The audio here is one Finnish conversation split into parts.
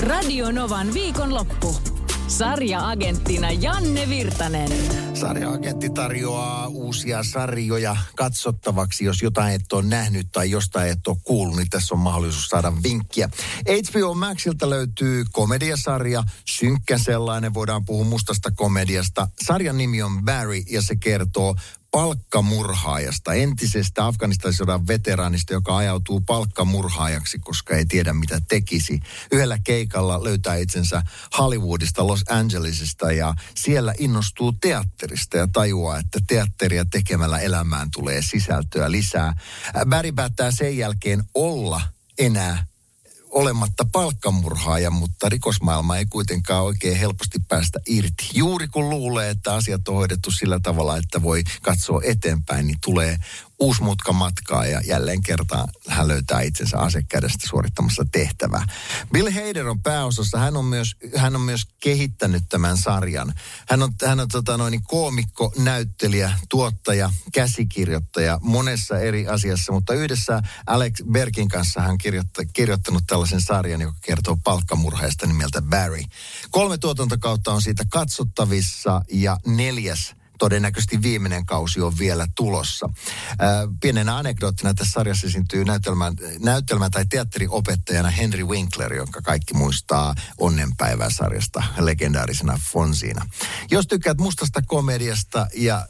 Radio Novan viikonloppu. Sarja-agenttina Janne Virtanen. Sarja-agentti tarjoaa uusia sarjoja katsottavaksi. Jos jotain et ole nähnyt tai jostain et ole kuullut, niin tässä on mahdollisuus saada vinkkiä. HBO Maxilta löytyy komediasarja, synkkä sellainen, voidaan puhua mustasta komediasta. Sarjan nimi on Barry ja se kertoo palkkamurhaajasta, entisestä Afganistanin sodan veteraanista, joka ajautuu palkkamurhaajaksi, koska ei tiedä mitä tekisi. Yhdellä keikalla löytää itsensä Hollywoodista, Los Angelesista ja siellä innostuu teatterista ja tajuaa, että teatteria tekemällä elämään tulee sisältöä lisää. Barry päättää sen jälkeen olla enää olematta palkkamurhaaja, mutta rikosmaailma ei kuitenkaan oikein helposti päästä irti. Juuri kun luulee, että asiat on hoidettu sillä tavalla, että voi katsoa eteenpäin, niin tulee uusi mutka matkaa ja jälleen kertaan hän löytää itsensä asekädestä suorittamassa tehtävää. Bill Hader on pääosassa. Hän on myös, hän on myös kehittänyt tämän sarjan. Hän on, hän on tota noin, koomikko, näyttelijä, tuottaja, käsikirjoittaja monessa eri asiassa, mutta yhdessä Alex Berkin kanssa hän kirjoitta, kirjoittanut tällaisen sarjan, joka kertoo palkkamurheesta nimeltä Barry. Kolme tuotantokautta on siitä katsottavissa ja neljäs todennäköisesti viimeinen kausi on vielä tulossa. Pienenä anekdoottina tässä sarjassa esiintyy näytelmä, näytelmä tai teatteriopettajana Henry Winkler, jonka kaikki muistaa Onnenpäivää sarjasta legendaarisena Fonsiina. Jos tykkäät mustasta komediasta ja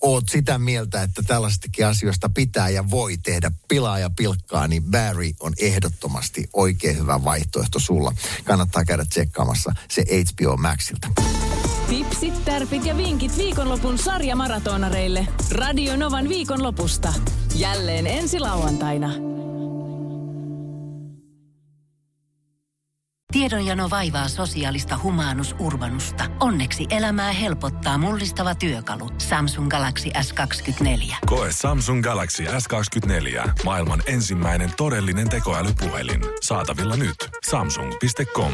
oot sitä mieltä, että tällaistakin asioista pitää ja voi tehdä pilaa ja pilkkaa, niin Barry on ehdottomasti oikein hyvä vaihtoehto sulla. Kannattaa käydä tsekkaamassa se HBO Maxilta. Tipsit, tärpit ja vinkit viikonlopun sarjamaratonareille. Radio Novan viikonlopusta. Jälleen ensi lauantaina. Tiedonjano vaivaa sosiaalista humanus urbanusta. Onneksi elämää helpottaa mullistava työkalu. Samsung Galaxy S24. Koe Samsung Galaxy S24. Maailman ensimmäinen todellinen tekoälypuhelin. Saatavilla nyt. Samsung.com.